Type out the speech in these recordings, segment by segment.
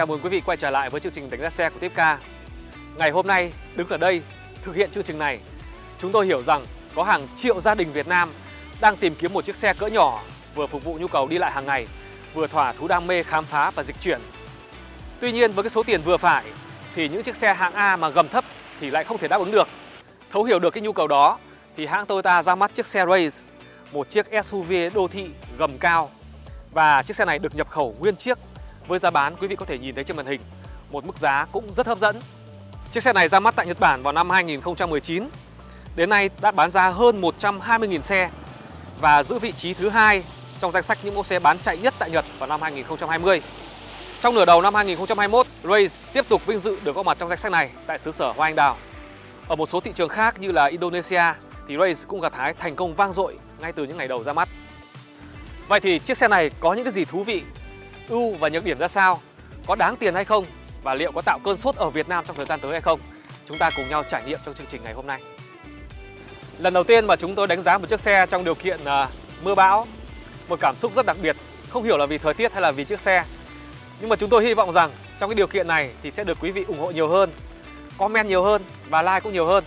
Chào mừng quý vị quay trở lại với chương trình đánh giá xe của Tiếp Ca. Ngày hôm nay đứng ở đây thực hiện chương trình này, chúng tôi hiểu rằng có hàng triệu gia đình Việt Nam đang tìm kiếm một chiếc xe cỡ nhỏ vừa phục vụ nhu cầu đi lại hàng ngày, vừa thỏa thú đam mê khám phá và dịch chuyển. Tuy nhiên với cái số tiền vừa phải thì những chiếc xe hạng A mà gầm thấp thì lại không thể đáp ứng được. Thấu hiểu được cái nhu cầu đó thì hãng Toyota ra mắt chiếc xe Race, một chiếc SUV đô thị gầm cao. Và chiếc xe này được nhập khẩu nguyên chiếc với giá bán quý vị có thể nhìn thấy trên màn hình, một mức giá cũng rất hấp dẫn. Chiếc xe này ra mắt tại Nhật Bản vào năm 2019. Đến nay đã bán ra hơn 120.000 xe và giữ vị trí thứ hai trong danh sách những mẫu xe bán chạy nhất tại Nhật vào năm 2020. Trong nửa đầu năm 2021, Race tiếp tục vinh dự được có mặt trong danh sách này tại xứ sở Hoa Anh Đào. Ở một số thị trường khác như là Indonesia thì Race cũng gặt hái thành công vang dội ngay từ những ngày đầu ra mắt. Vậy thì chiếc xe này có những cái gì thú vị, ưu và nhược điểm ra sao? Có đáng tiền hay không? Và liệu có tạo cơn sốt ở Việt Nam trong thời gian tới hay không? Chúng ta cùng nhau trải nghiệm trong chương trình ngày hôm nay. Lần đầu tiên mà chúng tôi đánh giá một chiếc xe trong điều kiện à, mưa bão, một cảm xúc rất đặc biệt, không hiểu là vì thời tiết hay là vì chiếc xe. Nhưng mà chúng tôi hy vọng rằng trong cái điều kiện này thì sẽ được quý vị ủng hộ nhiều hơn, comment nhiều hơn và like cũng nhiều hơn.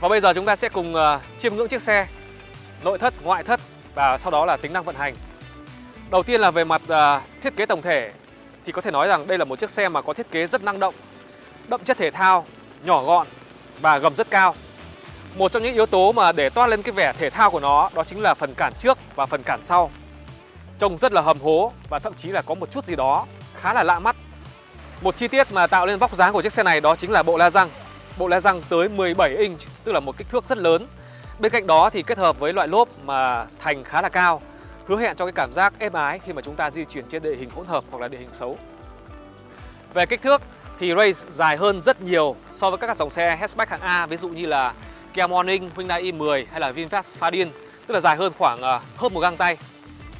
Và bây giờ chúng ta sẽ cùng à, chiêm ngưỡng chiếc xe, nội thất, ngoại thất và sau đó là tính năng vận hành. Đầu tiên là về mặt uh, thiết kế tổng thể thì có thể nói rằng đây là một chiếc xe mà có thiết kế rất năng động, đậm chất thể thao, nhỏ gọn và gầm rất cao. Một trong những yếu tố mà để toát lên cái vẻ thể thao của nó đó chính là phần cản trước và phần cản sau. Trông rất là hầm hố và thậm chí là có một chút gì đó khá là lạ mắt. Một chi tiết mà tạo lên vóc dáng của chiếc xe này đó chính là bộ la răng. Bộ la răng tới 17 inch, tức là một kích thước rất lớn. Bên cạnh đó thì kết hợp với loại lốp mà thành khá là cao, hứa hẹn cho cái cảm giác êm ái khi mà chúng ta di chuyển trên địa hình hỗn hợp hoặc là địa hình xấu. Về kích thước thì Race dài hơn rất nhiều so với các dòng xe hatchback hạng A, ví dụ như là Kia Morning, Hyundai i10 hay là VinFast Fadin, tức là dài hơn khoảng ờ, hơn một găng tay,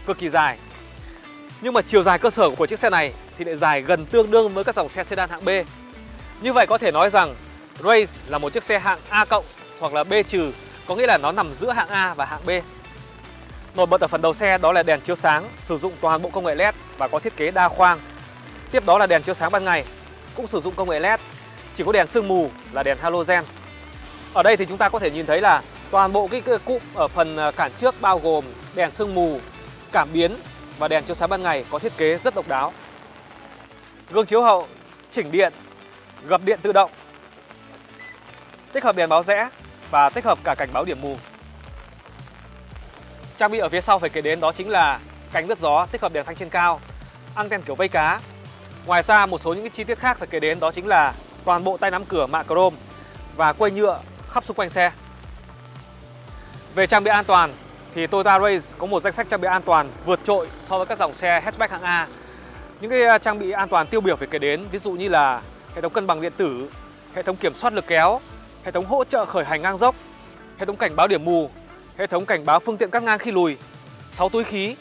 cực kỳ dài. Nhưng mà chiều dài cơ sở của chiếc xe này thì lại dài gần tương đương với các dòng xe sedan hạng B. Như vậy có thể nói rằng Race là một chiếc xe hạng A cộng hoặc là B trừ, có nghĩa là nó nằm giữa hạng A và hạng B. Nổi bật ở phần đầu xe đó là đèn chiếu sáng sử dụng toàn bộ công nghệ LED và có thiết kế đa khoang. Tiếp đó là đèn chiếu sáng ban ngày cũng sử dụng công nghệ LED, chỉ có đèn sương mù là đèn halogen. Ở đây thì chúng ta có thể nhìn thấy là toàn bộ cái cụm ở phần à, cản trước bao gồm đèn sương mù, cảm biến và đèn chiếu sáng ban ngày có thiết kế rất độc đáo. Gương chiếu hậu chỉnh điện, gập điện tự động, tích hợp đèn báo rẽ và tích hợp cả cảnh báo điểm mù. Trang bị ở phía sau phải kể đến đó chính là cánh lướt gió tích hợp đèn phanh trên cao, anten kiểu vây cá. Ngoài ra một số những cái chi tiết khác phải kể đến đó chính là toàn bộ tay nắm cửa mạ chrome và quây nhựa khắp xung quanh xe. Về trang bị an toàn thì Toyota Race có một danh sách trang bị an toàn vượt trội so với các dòng xe hatchback hạng A. Những cái trang bị an toàn tiêu biểu phải kể đến ví dụ như là hệ thống cân bằng điện tử, hệ thống kiểm soát lực kéo, hệ thống hỗ trợ khởi hành ngang dốc, hệ thống cảnh báo điểm mù, hệ thống cảnh báo phương tiện cắt ngang khi lùi, 6 túi khí.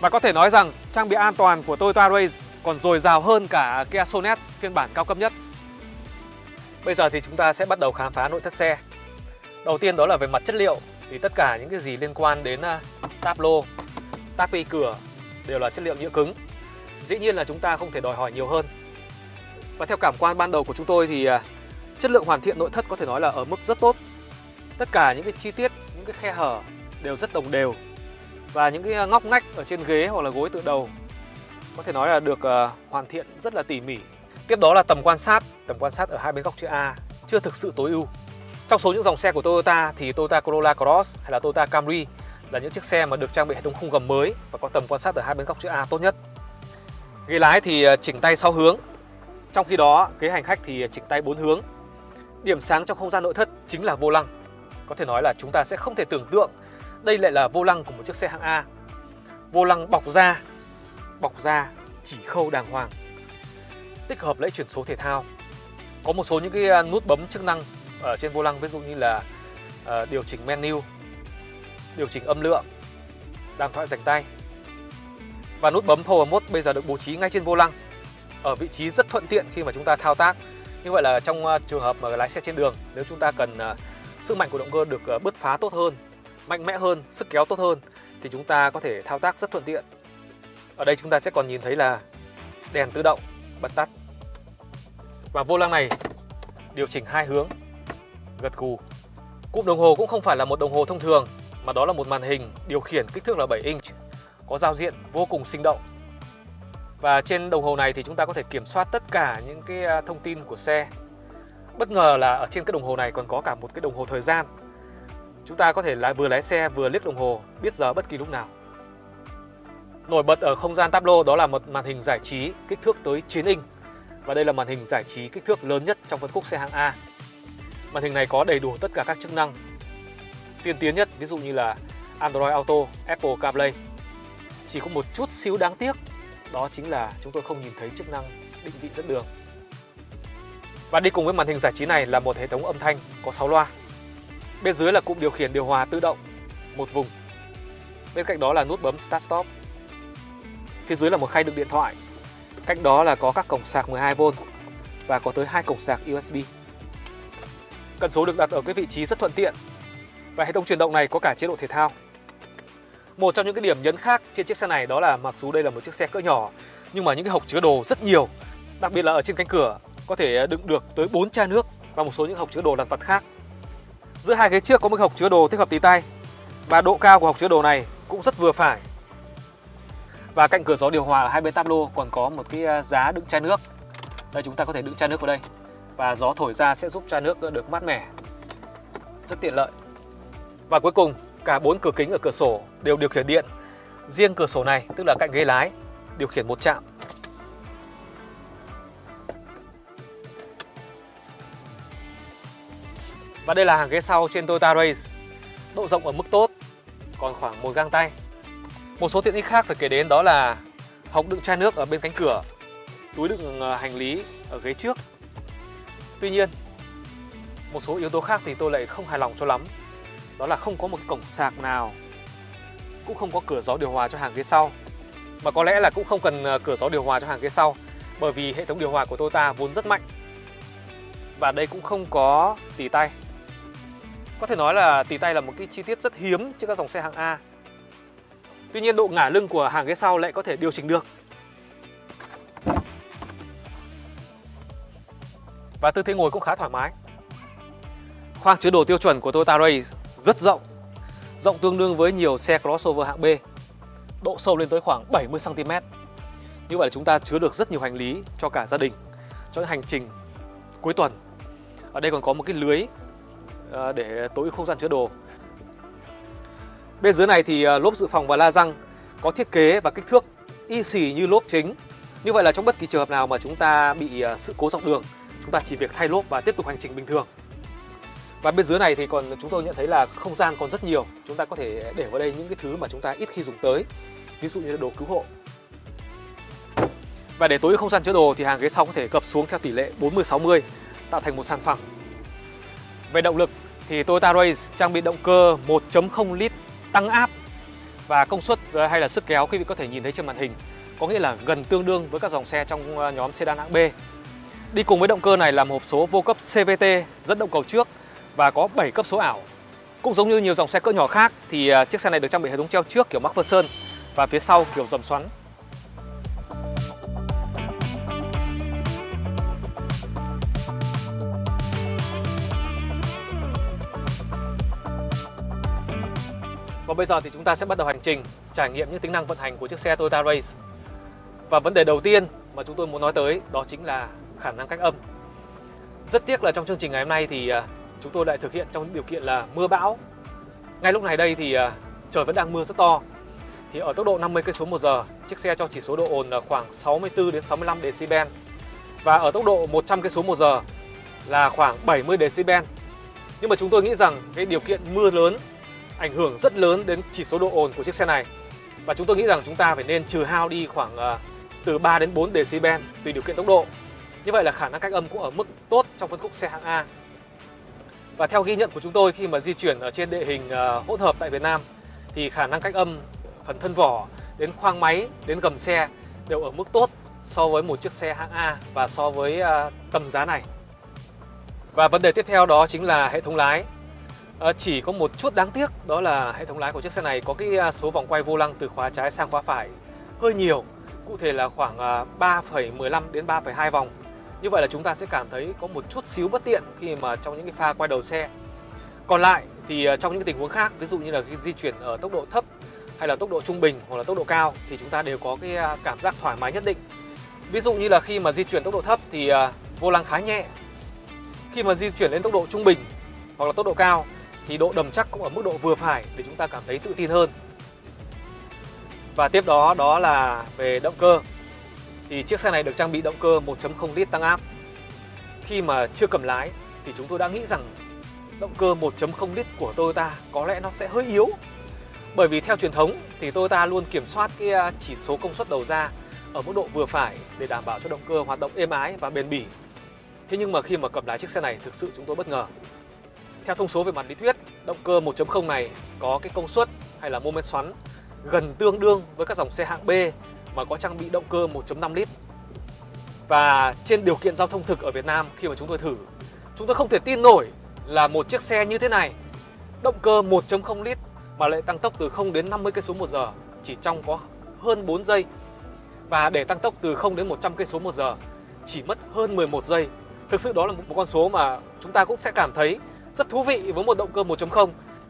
Và có thể nói rằng trang bị an toàn của Toyota Race còn dồi dào hơn cả Kia Sonet phiên bản cao cấp nhất. Bây giờ thì chúng ta sẽ bắt đầu khám phá nội thất xe. Đầu tiên đó là về mặt chất liệu thì tất cả những cái gì liên quan đến à, táp lô, táp pi cửa đều là chất liệu nhựa cứng. Dĩ nhiên là chúng ta không thể đòi hỏi nhiều hơn. Và theo cảm quan ban đầu của chúng tôi thì à, chất lượng hoàn thiện nội thất có thể nói là ở mức rất tốt. Tất cả những cái chi tiết, những cái khe hở đều rất đồng đều và những cái ờ, ngóc ngách ở trên ghế hoặc là gối tựa đầu có thể nói là được uh, hoàn thiện rất là tỉ mỉ. Tiếp đó là tầm quan sát, tầm quan sát ở hai bên góc chữ A chưa thực sự tối ưu. Trong số những dòng xe của Toyota thì Toyota Corolla Cross hay là Toyota Camry là những chiếc xe mà được trang bị hệ thống khung gầm mới và có tầm quan sát ở hai bên góc chữ A tốt nhất. Ghế lái thì ờ, chỉnh tay 6 hướng. Trong khi đó, ghế hành khách thì chỉnh tay 4 hướng. Điểm sáng trong không gian nội thất chính là vô lăng. Có thể nói là chúng ta sẽ không thể tưởng tượng đây lại là vô lăng của một chiếc xe hạng A. Vô lăng bọc da, bọc da chỉ khâu đàng hoàng. Tích hợp lẫy chuyển số thể thao. Có một số những cái à, nút bấm chức năng ở trên vô lăng ví dụ như là uh, điều chỉnh menu, điều chỉnh âm lượng, đàm thoại rảnh tay. Và nút bấm Power Mode bây giờ được bố trí ngay trên vô lăng ở vị trí rất thuận tiện khi mà chúng ta thao tác. Như vậy là trong à, trường hợp mà lái xe trên đường nếu chúng ta cần uh, sức mạnh của động cơ được ờ, bứt phá tốt hơn, mạnh mẽ hơn, sức kéo tốt hơn thì chúng ta có thể thao tác rất thuận tiện. Ở đây chúng ta sẽ còn nhìn thấy là đèn tự động bật tắt. Và vô lăng này điều chỉnh hai hướng, gật gù. Cụm đồng hồ cũng không phải là một đồng hồ thông thường mà đó là một màn hình điều khiển kích thước là 7 inch, có giao diện vô cùng sinh động. Và trên đồng hồ này thì chúng ta có thể kiểm soát tất cả những cái thông tin của xe. Bất ngờ là ở trên cái đồng hồ này còn có cả một cái đồng hồ thời gian. Chúng ta có thể lái vừa lái xe vừa liếc đồng hồ, biết giờ bất kỳ lúc nào. Nổi bật ở không gian tablo đó là một màn hình giải trí kích thước tới 9 inch và đây là màn hình giải trí kích thước lớn nhất trong phân khúc xe hạng A. Màn hình này có đầy đủ tất cả các chức năng tiên tiến nhất, ví dụ như là Android Auto, Apple CarPlay. Chỉ có một chút xíu đáng tiếc, đó chính là chúng tôi không nhìn thấy chức năng định vị dẫn đường. Và đi cùng với màn hình giải trí này là một hệ thống âm thanh có 6 loa. Bên dưới là cụm điều khiển điều hòa tự động, một vùng. Bên cạnh đó là nút bấm Start Stop. Phía dưới là một khay đựng điện thoại. Cạnh đó là có các cổng sạc 12V và có tới hai cổng sạc USB. Cần số được đặt ở cái vị trí rất thuận tiện và hệ thống chuyển động này có cả chế độ thể thao. Một trong những cái điểm nhấn khác trên chiếc xe này đó là mặc dù đây là một chiếc xe cỡ nhỏ nhưng mà những cái hộc chứa đồ rất nhiều. Đặc biệt là ở trên cánh cửa có thể ờ, đựng được tới 4 chai nước và một số những hộc chứa đồ lặt vặt khác. Giữa hai ghế trước có một hộc chứa đồ thích hợp tí tay và độ cao của hộc chứa đồ này cũng rất vừa phải. Và cạnh cửa gió điều hòa ở hai bên tablo còn có một cái ờ, giá đựng chai nước. Đây chúng ta có thể đựng chai nước vào đây và gió thổi ra sẽ giúp chai nước được mát mẻ. Rất tiện lợi. Và cuối cùng, cả bốn cửa kính ở cửa sổ đều điều khiển điện. Riêng cửa sổ này, tức là cạnh ghế lái, điều khiển một chạm. Và đây là hàng ghế sau trên Toyota Race. Độ rộng ở mức tốt, còn khoảng một gang tay. Một số tiện ích khác phải kể đến đó là hộc đựng chai nước ở bên cánh cửa, túi đựng ờ, hành lý ở ghế trước. Tuy nhiên, một số yếu tố khác thì tôi lại không hài lòng cho lắm đó là không có một cổng sạc nào cũng không có cửa gió điều hòa cho hàng ghế sau mà có lẽ là cũng không cần ờ, cửa gió điều hòa cho hàng ghế sau bởi vì hệ thống điều hòa của Toyota vốn rất mạnh và đây cũng không có tỉ tay có thể nói là tì tay là một cái chi tiết rất hiếm trên các dòng xe hạng A tuy nhiên độ ngả lưng của hàng ghế sau lại có thể điều chỉnh được và tư thế ngồi cũng khá thoải mái khoang chứa đồ tiêu chuẩn của Toyota Race rất rộng, rộng tương đương với nhiều xe crossover hạng B, độ sâu lên tới khoảng 70 cm. Như vậy là chúng ta chứa được rất nhiều hành lý cho cả gia đình, cho những hành trình cuối tuần. Ở đây còn có một cái lưới À, để tối ưu không gian chứa đồ. Bên dưới này thì à, lốp dự phòng và la răng có thiết kế và kích thước y xì như lốp chính. Như vậy là trong bất kỳ trường hợp nào mà chúng ta bị à, sự cố dọc đường, chúng ta chỉ việc thay lốp và tiếp tục hành trình bình thường. Và bên dưới này thì còn chúng tôi nhận thấy là không gian còn rất nhiều. Chúng ta có thể để vào đây những cái thứ mà chúng ta ít khi dùng tới. Ví dụ như là đồ cứu hộ. Và để tối ưu không gian chứa đồ thì hàng ghế sau có thể gập xuống theo tỷ lệ 40-60 tạo thành một sàn phẳng. Về động lực thì Toyota Race trang bị động cơ 1.0 lít tăng áp và công suất ờ, hay là sức kéo quý vị có thể nhìn thấy trên màn hình, có nghĩa là gần tương đương với các dòng xe trong ờ, nhóm sedan hạng B. Đi cùng với động cơ này là một hộp số vô cấp CVT dẫn động cầu trước và có 7 cấp số ảo. Cũng giống như nhiều dòng xe cỡ nhỏ khác thì ờ, chiếc xe này được trang bị hệ thống treo trước kiểu MacPherson và phía sau kiểu dầm xoắn. Còn bây giờ thì chúng ta sẽ bắt đầu hành trình trải nghiệm những tính năng vận hành của chiếc xe Toyota Race. Và vấn đề đầu tiên mà chúng tôi muốn nói tới đó chính là khả năng cách âm. Rất tiếc là trong chương trình ngày hôm nay thì à, chúng tôi lại thực hiện trong điều kiện là mưa bão. Ngay lúc này đây thì à, trời vẫn đang mưa rất to. Thì ở tốc độ 50 cây số một giờ, chiếc xe cho chỉ số độ ồn là khoảng 64 đến 65 decibel. Và ở tốc độ 100 cây số một giờ là khoảng 70 decibel. Nhưng mà chúng tôi nghĩ rằng cái điều kiện mưa lớn ảnh hưởng rất lớn đến chỉ số độ ồn của chiếc xe này. Và chúng tôi nghĩ rằng chúng ta phải nên trừ hao đi khoảng uh, từ 3 đến 4 decibel tùy điều kiện tốc độ. Như vậy là khả năng cách âm cũng ở mức tốt trong phân khúc xe hạng A. Và theo ghi nhận của chúng tôi khi mà di chuyển ở trên địa hình ờ, hỗn hợp tại Việt Nam thì khả năng cách âm phần thân vỏ đến khoang máy đến gầm xe đều ở mức tốt so với một chiếc xe hạng A và so với ờ, tầm giá này. Và vấn đề tiếp theo đó chính là hệ thống lái. À, chỉ có một chút đáng tiếc đó là hệ thống lái của chiếc xe này có cái à, số vòng quay vô lăng từ khóa trái sang khóa phải hơi nhiều cụ thể là khoảng à, 3,15 đến 3,2 vòng. Như vậy là chúng ta sẽ cảm thấy có một chút xíu bất tiện khi mà trong những cái pha quay đầu xe. Còn lại thì à, trong những tình huống khác, ví dụ như là khi di chuyển ở tốc độ thấp hay là tốc độ trung bình hoặc là tốc độ cao thì chúng ta đều có cái cảm giác thoải mái nhất định. Ví dụ như là khi mà di chuyển tốc độ thấp thì vô lăng khá nhẹ. Khi mà di chuyển lên tốc độ trung bình hoặc là tốc độ cao thì độ đầm chắc cũng ở mức độ vừa phải để chúng ta cảm thấy tự tin hơn. Và tiếp đó đó là về động cơ. Thì chiếc xe này được trang bị động cơ 1.0 lít tăng áp. Khi mà chưa cầm lái, thì chúng tôi đã nghĩ rằng động cơ 1.0 lít của Toyota có lẽ nó sẽ hơi yếu. Bởi vì theo truyền thống, thì Toyota luôn kiểm soát cái à, chỉ số công suất đầu ra ở mức độ vừa phải để đảm bảo cho động cơ hoạt động êm ái và bền bỉ. Thế nhưng mà khi mà cầm lái chiếc xe này, thực sự chúng tôi bất ngờ. Theo thông số về mặt lý thuyết, động cơ 1.0 này có cái công suất hay là mô men xoắn gần tương đương với các dòng xe hạng B mà có trang bị động cơ 1.5 lít. Và trên điều kiện giao thông thực ở Việt Nam khi mà chúng tôi thử, chúng tôi không thể tin nổi là một chiếc xe như thế này, động cơ 1.0 lít mà lại tăng tốc từ 0 đến 50 cây số một giờ chỉ trong có hơn 4 giây. Và để tăng tốc từ 0 đến 100 cây số một giờ chỉ mất hơn 11 giây. Thực sự đó là một con số mà chúng ta cũng sẽ cảm thấy rất thú vị với một động cơ 1.0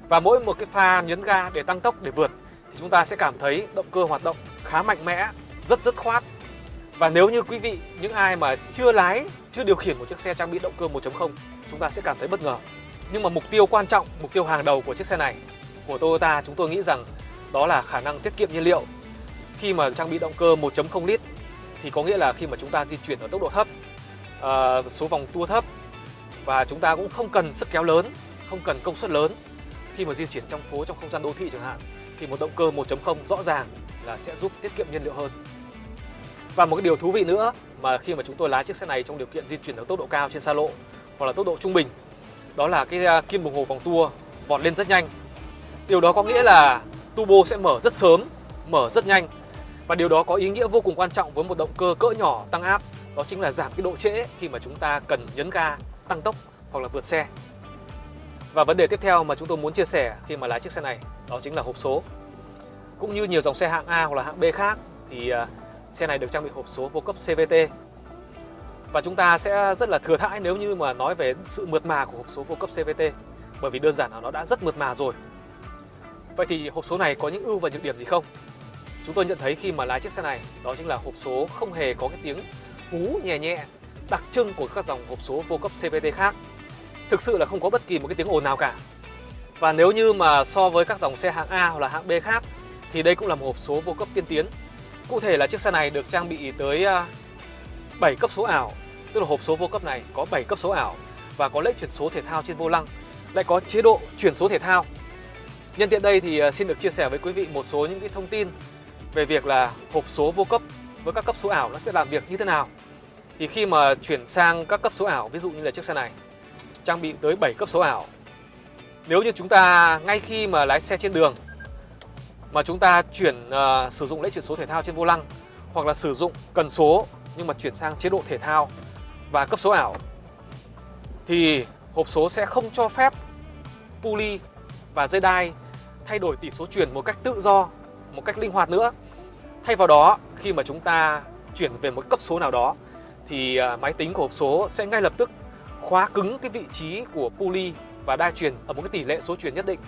và mỗi một cái pha nhấn ga để tăng tốc để vượt thì chúng ta sẽ cảm thấy động cơ hoạt động khá mạnh mẽ, rất dứt khoát. Và nếu như quý vị những ai mà chưa lái, chưa điều khiển một chiếc xe trang bị động cơ 1.0, chúng ta sẽ cảm thấy bất ngờ. Nhưng mà mục tiêu quan trọng, mục tiêu hàng đầu của chiếc xe này của Toyota chúng tôi nghĩ rằng đó là khả năng tiết kiệm nhiên liệu. Khi mà trang bị động cơ 1.0 lít thì có nghĩa là khi mà chúng ta di chuyển ở tốc độ thấp, uh, số vòng tua thấp và chúng ta cũng không cần sức kéo lớn, không cần công suất lớn khi mà di chuyển trong phố trong không gian đô thị chẳng hạn thì một động cơ 1.0 rõ ràng là sẽ giúp tiết kiệm nhiên liệu hơn. Và một cái điều thú vị nữa mà khi mà chúng tôi lái chiếc xe này trong điều kiện di chuyển ở tốc độ cao trên xa lộ hoặc là tốc độ trung bình đó là cái à, kim đồng hồ vòng tua vọt lên rất nhanh. Điều đó có nghĩa là turbo sẽ mở rất sớm, mở rất nhanh và điều đó có ý nghĩa vô cùng quan trọng với một động cơ cỡ nhỏ tăng áp đó chính là giảm cái độ trễ khi mà chúng ta cần nhấn ga tăng tốc hoặc là vượt xe. Và vấn đề tiếp theo mà chúng tôi muốn chia sẻ khi mà lái chiếc xe này đó chính là hộp số. Cũng như nhiều dòng xe hạng A hoặc là hạng B khác thì à, xe này được trang bị hộp số vô cấp CVT. Và chúng ta sẽ rất là thừa thãi nếu như mà nói về sự mượt mà của hộp số vô cấp CVT bởi vì đơn giản là nó đã rất mượt mà rồi. Vậy thì hộp số này có những ưu và nhược điểm gì không? Chúng tôi nhận thấy khi mà lái chiếc xe này, đó chính là hộp số không hề có cái tiếng hú nhẹ nhẹ đặc trưng của các dòng hộp số vô cấp CVT khác. Thực sự là không có bất kỳ một cái tiếng ồn nào cả. Và nếu như mà so với các dòng xe hạng A hoặc là hạng B khác thì đây cũng là một hộp số vô cấp tiên tiến. Cụ thể là chiếc xe này được trang bị tới à, 7 cấp số ảo, tức là hộp số vô cấp này có 7 cấp số ảo và có lệnh chuyển số thể thao trên vô lăng, lại có chế độ chuyển số thể thao. Nhân tiện đây thì à, xin được chia sẻ với quý vị một số những cái thông tin về việc là hộp số vô cấp với các cấp số ảo nó sẽ làm việc như thế nào. Thì khi mà chuyển sang các cấp số ảo, ví dụ như là chiếc xe này trang bị tới 7 cấp số ảo nếu như chúng ta ngay khi mà lái xe trên đường mà chúng ta chuyển uh, sử dụng lễ chuyển số thể thao trên vô lăng hoặc là sử dụng cần số nhưng mà chuyển sang chế độ thể thao và cấp số ảo thì hộp số sẽ không cho phép pulley và dây đai thay đổi tỷ số chuyển một cách tự do, một cách linh hoạt nữa. Thay vào đó, khi mà chúng ta chuyển về một cấp số nào đó thì à, máy tính của hộp số sẽ ngay lập tức khóa cứng cái vị trí của pulley và đa truyền ở một cái tỷ lệ số truyền nhất định.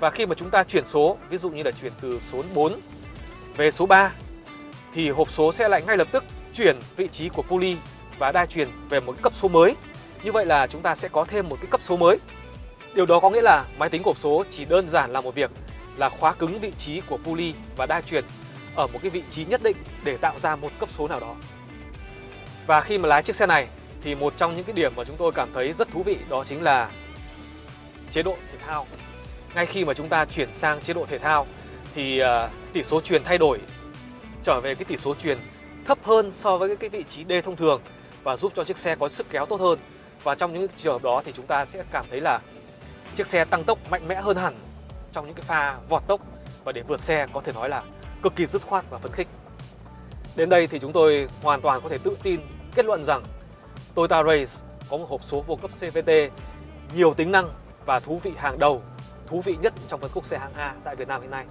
Và khi mà chúng ta chuyển số, ví dụ như là chuyển từ số 4 về số 3 thì hộp số sẽ lại ngay lập tức chuyển vị trí của pulley và đa truyền về một cái cấp số mới. Như vậy là chúng ta sẽ có thêm một cái cấp số mới. Điều đó có nghĩa là máy tính hộp số chỉ đơn giản là một việc là khóa cứng vị trí của pulley và đa truyền ở một cái vị trí nhất định để tạo ra một cấp số nào đó. Và khi mà lái chiếc xe này thì một trong những cái điểm mà chúng tôi cảm thấy rất thú vị đó chính là chế độ thể thao. Ngay khi mà chúng ta chuyển sang chế độ thể thao thì uh, tỷ số truyền thay đổi trở về cái tỷ số truyền thấp hơn so với cái vị trí D thông thường và giúp cho chiếc xe có sức kéo tốt hơn. Và trong những trường hợp đó thì chúng ta sẽ cảm thấy là chiếc xe tăng tốc mạnh mẽ hơn hẳn trong những cái pha vọt tốc và để vượt xe có thể nói là cực kỳ dứt khoát và phấn khích. Đến đây thì chúng tôi hoàn toàn có thể tự tin kết luận rằng Toyota Race có một hộp số vô cấp CVT nhiều tính năng và thú vị hàng đầu, thú vị nhất trong phân khúc xe hạng A tại Việt Nam hiện nay.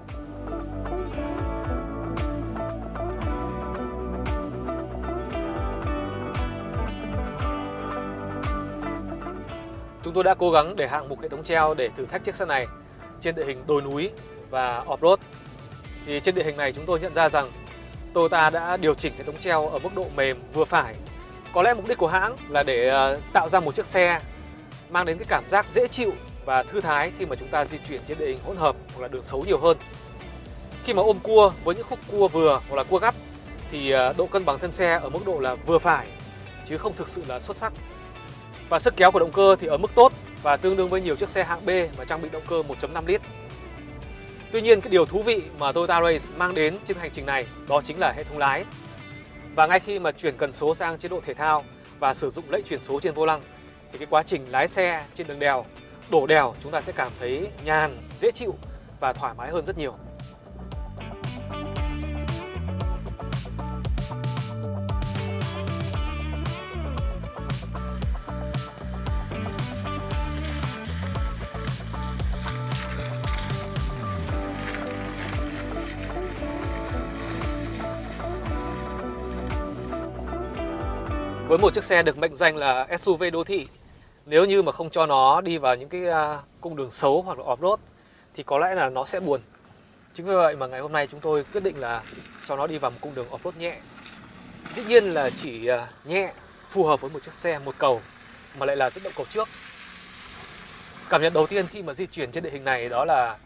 Chúng tôi đã cố gắng để hạng mục hệ thống treo để thử thách chiếc xe này trên địa hình đồi núi và off-road. Thì trên địa hình này chúng tôi nhận ra rằng Toyota đã điều chỉnh hệ thống treo ở mức độ mềm vừa phải có lẽ mục đích của hãng là để ờ, tạo ra một chiếc xe mang đến cái cảm giác dễ chịu và thư thái khi mà chúng ta di chuyển trên địa hình hỗn hợp hoặc là đường xấu nhiều hơn. Khi mà ôm cua với những khúc cua vừa hoặc là cua gấp thì ờ, độ cân bằng thân xe ở mức độ là vừa phải, chứ không thực sự là xuất sắc. Và sức kéo của động cơ thì ở mức tốt và tương đương với nhiều chiếc xe hạng B mà trang bị động cơ 1.5 lít. Tuy nhiên, cái điều thú vị mà Toyota Race mang đến trên hành trình này đó chính là hệ thống lái. Và ngay khi mà chuyển cần số sang chế độ thể thao và sử dụng lẫy chuyển số trên vô lăng thì cái quá trình lái xe trên đường đèo, đổ đèo chúng ta sẽ cảm thấy nhàn, dễ chịu và thoải mái hơn rất nhiều. Với một chiếc xe được mệnh danh là SUV đô thị, nếu như mà không cho nó đi vào những cái à, cung đường xấu hoặc là off-road thì có lẽ là nó sẽ buồn. Chính vì vậy mà ngày hôm nay chúng tôi quyết định là cho nó đi vào một cung đường off-road nhẹ. Dĩ nhiên là chỉ à, nhẹ, phù hợp với một chiếc xe một cầu mà lại là dẫn động cầu trước. Cảm nhận đầu tiên khi mà di chuyển trên địa hình này đó là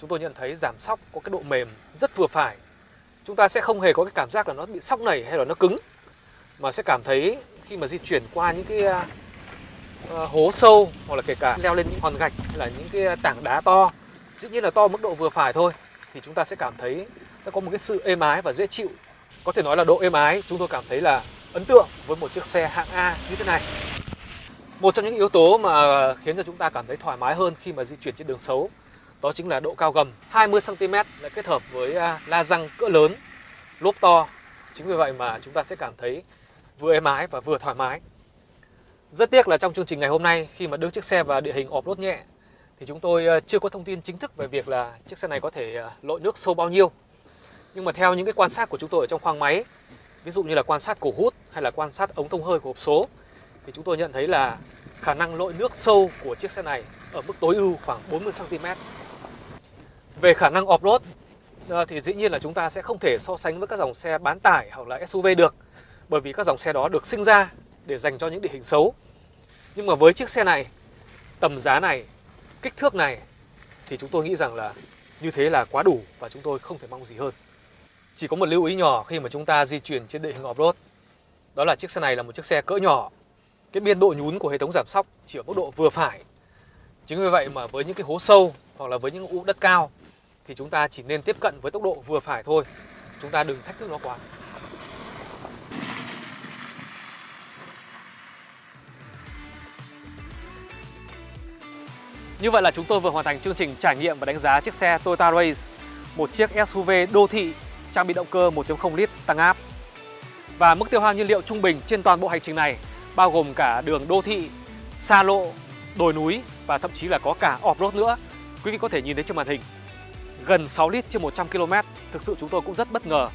chúng tôi nhận thấy giảm sóc có cái độ mềm rất vừa phải. Chúng ta sẽ không hề có cái cảm giác là nó bị sóc nảy hay là nó cứng mà sẽ cảm thấy khi mà di chuyển qua những cái uh, hố sâu hoặc là kể cả leo lên những hòn gạch hay là những cái tảng đá to. Dĩ nhiên là to mức độ vừa phải thôi thì chúng ta sẽ cảm thấy nó có một cái sự êm ái và dễ chịu. Có thể nói là độ êm ái chúng tôi cảm thấy là ấn tượng với một chiếc xe hạng A như thế này. Một trong những yếu tố mà khiến cho chúng ta cảm thấy thoải mái hơn khi mà di chuyển trên đường xấu đó chính là độ cao gầm. 20 cm lại kết hợp với la răng cỡ lớn lốp to. Chính vì vậy mà chúng ta sẽ cảm thấy vừa êm ái và vừa thoải mái. Rất tiếc là trong chương trình ngày hôm nay khi mà đưa chiếc xe vào địa hình off-road nhẹ thì chúng tôi ờ, chưa có thông tin chính thức về việc là chiếc xe này có thể ờ, lội nước sâu bao nhiêu. Nhưng mà theo những cái quan sát của chúng tôi ở trong khoang máy, ví dụ như là quan sát cổ hút hay là quan sát ống thông hơi của hộp số thì chúng tôi nhận thấy là khả năng lội nước sâu của chiếc xe này ở mức tối ưu khoảng 40 cm. Về khả năng off-road ờ, thì dĩ nhiên là chúng ta sẽ không thể so sánh với các dòng xe bán tải hoặc là SUV được bởi vì các dòng xe đó được sinh ra để dành cho những địa hình xấu. Nhưng mà với chiếc xe này, tầm giá này, kích thước này thì chúng tôi nghĩ rằng là như thế là quá đủ và chúng tôi không thể mong gì hơn. Chỉ có một lưu ý nhỏ khi mà chúng ta di chuyển trên địa hình off-road. Đó là chiếc xe này là một chiếc xe cỡ nhỏ. Cái biên độ nhún của hệ thống giảm sóc chỉ ở mức độ vừa phải. Chính vì vậy mà với những cái hố sâu hoặc là với những ụ đất cao thì chúng ta chỉ nên tiếp cận với tốc độ vừa phải thôi. Chúng ta đừng thách thức nó quá. Như vậy là chúng tôi vừa hoàn thành chương trình trải nghiệm và đánh giá chiếc xe Toyota Race, một chiếc SUV đô thị trang bị động cơ 1.0 lít tăng áp. Và mức tiêu hao nhiên liệu trung bình trên toàn bộ hành trình này bao gồm cả đường đô thị, xa lộ, đồi núi và thậm chí là có cả off-road nữa. Quý vị có thể nhìn thấy trên màn hình. Gần 6 lít trên 100 km, thực sự chúng tôi cũng rất bất ngờ.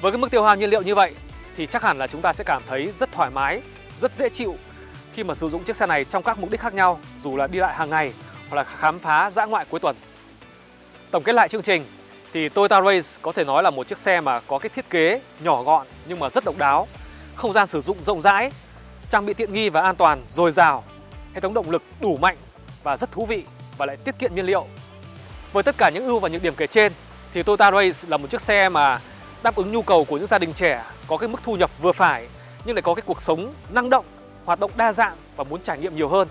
Với cái mức tiêu hao nhiên liệu như vậy thì chắc hẳn là chúng ta sẽ cảm thấy rất thoải mái, rất dễ chịu khi mà sử dụng chiếc xe này trong các mục đích khác nhau, dù là đi lại hàng ngày hoặc là khám phá dã ngoại cuối tuần. Tổng kết lại chương trình thì Toyota Race có thể nói là một chiếc xe mà có cái thiết kế nhỏ gọn nhưng mà rất độc đáo, không gian sử dụng rộng rãi, trang bị tiện nghi và an toàn dồi dào, hệ thống động lực đủ mạnh và rất thú vị và lại tiết kiệm nhiên liệu. Với tất cả những ưu và những điểm kể trên thì Toyota Race là một chiếc xe mà đáp ứng nhu cầu của những gia đình trẻ có cái mức thu nhập vừa phải nhưng lại có cái cuộc sống năng động hoạt động đa dạng và muốn trải nghiệm nhiều hơn.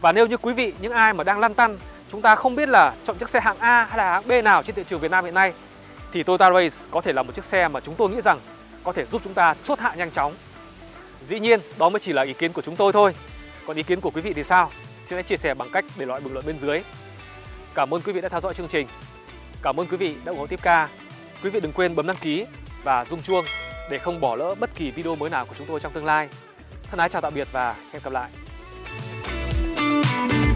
Và nếu như quý vị, những ai mà đang lăn tăn, chúng ta không biết là chọn chiếc xe hạng A hay là hạng B nào trên thị trường Việt Nam hiện nay, thì Toyota Race có thể là một chiếc xe mà chúng tôi nghĩ rằng có thể giúp chúng ta chốt hạ nhanh chóng. Dĩ nhiên, đó mới chỉ là ý kiến của chúng tôi thôi. Còn ý kiến của quý vị thì sao? Xin hãy chia sẻ bằng cách để lại bình luận bên dưới. Cảm ơn quý vị đã theo dõi chương trình. Cảm ơn quý vị đã ủng hộ Tiếp Ca. Quý vị đừng quên bấm đăng ký và rung chuông để không bỏ lỡ bất kỳ video mới nào của chúng tôi trong tương lai. Thân ái chào tạm biệt và hẹn gặp lại. Thank you.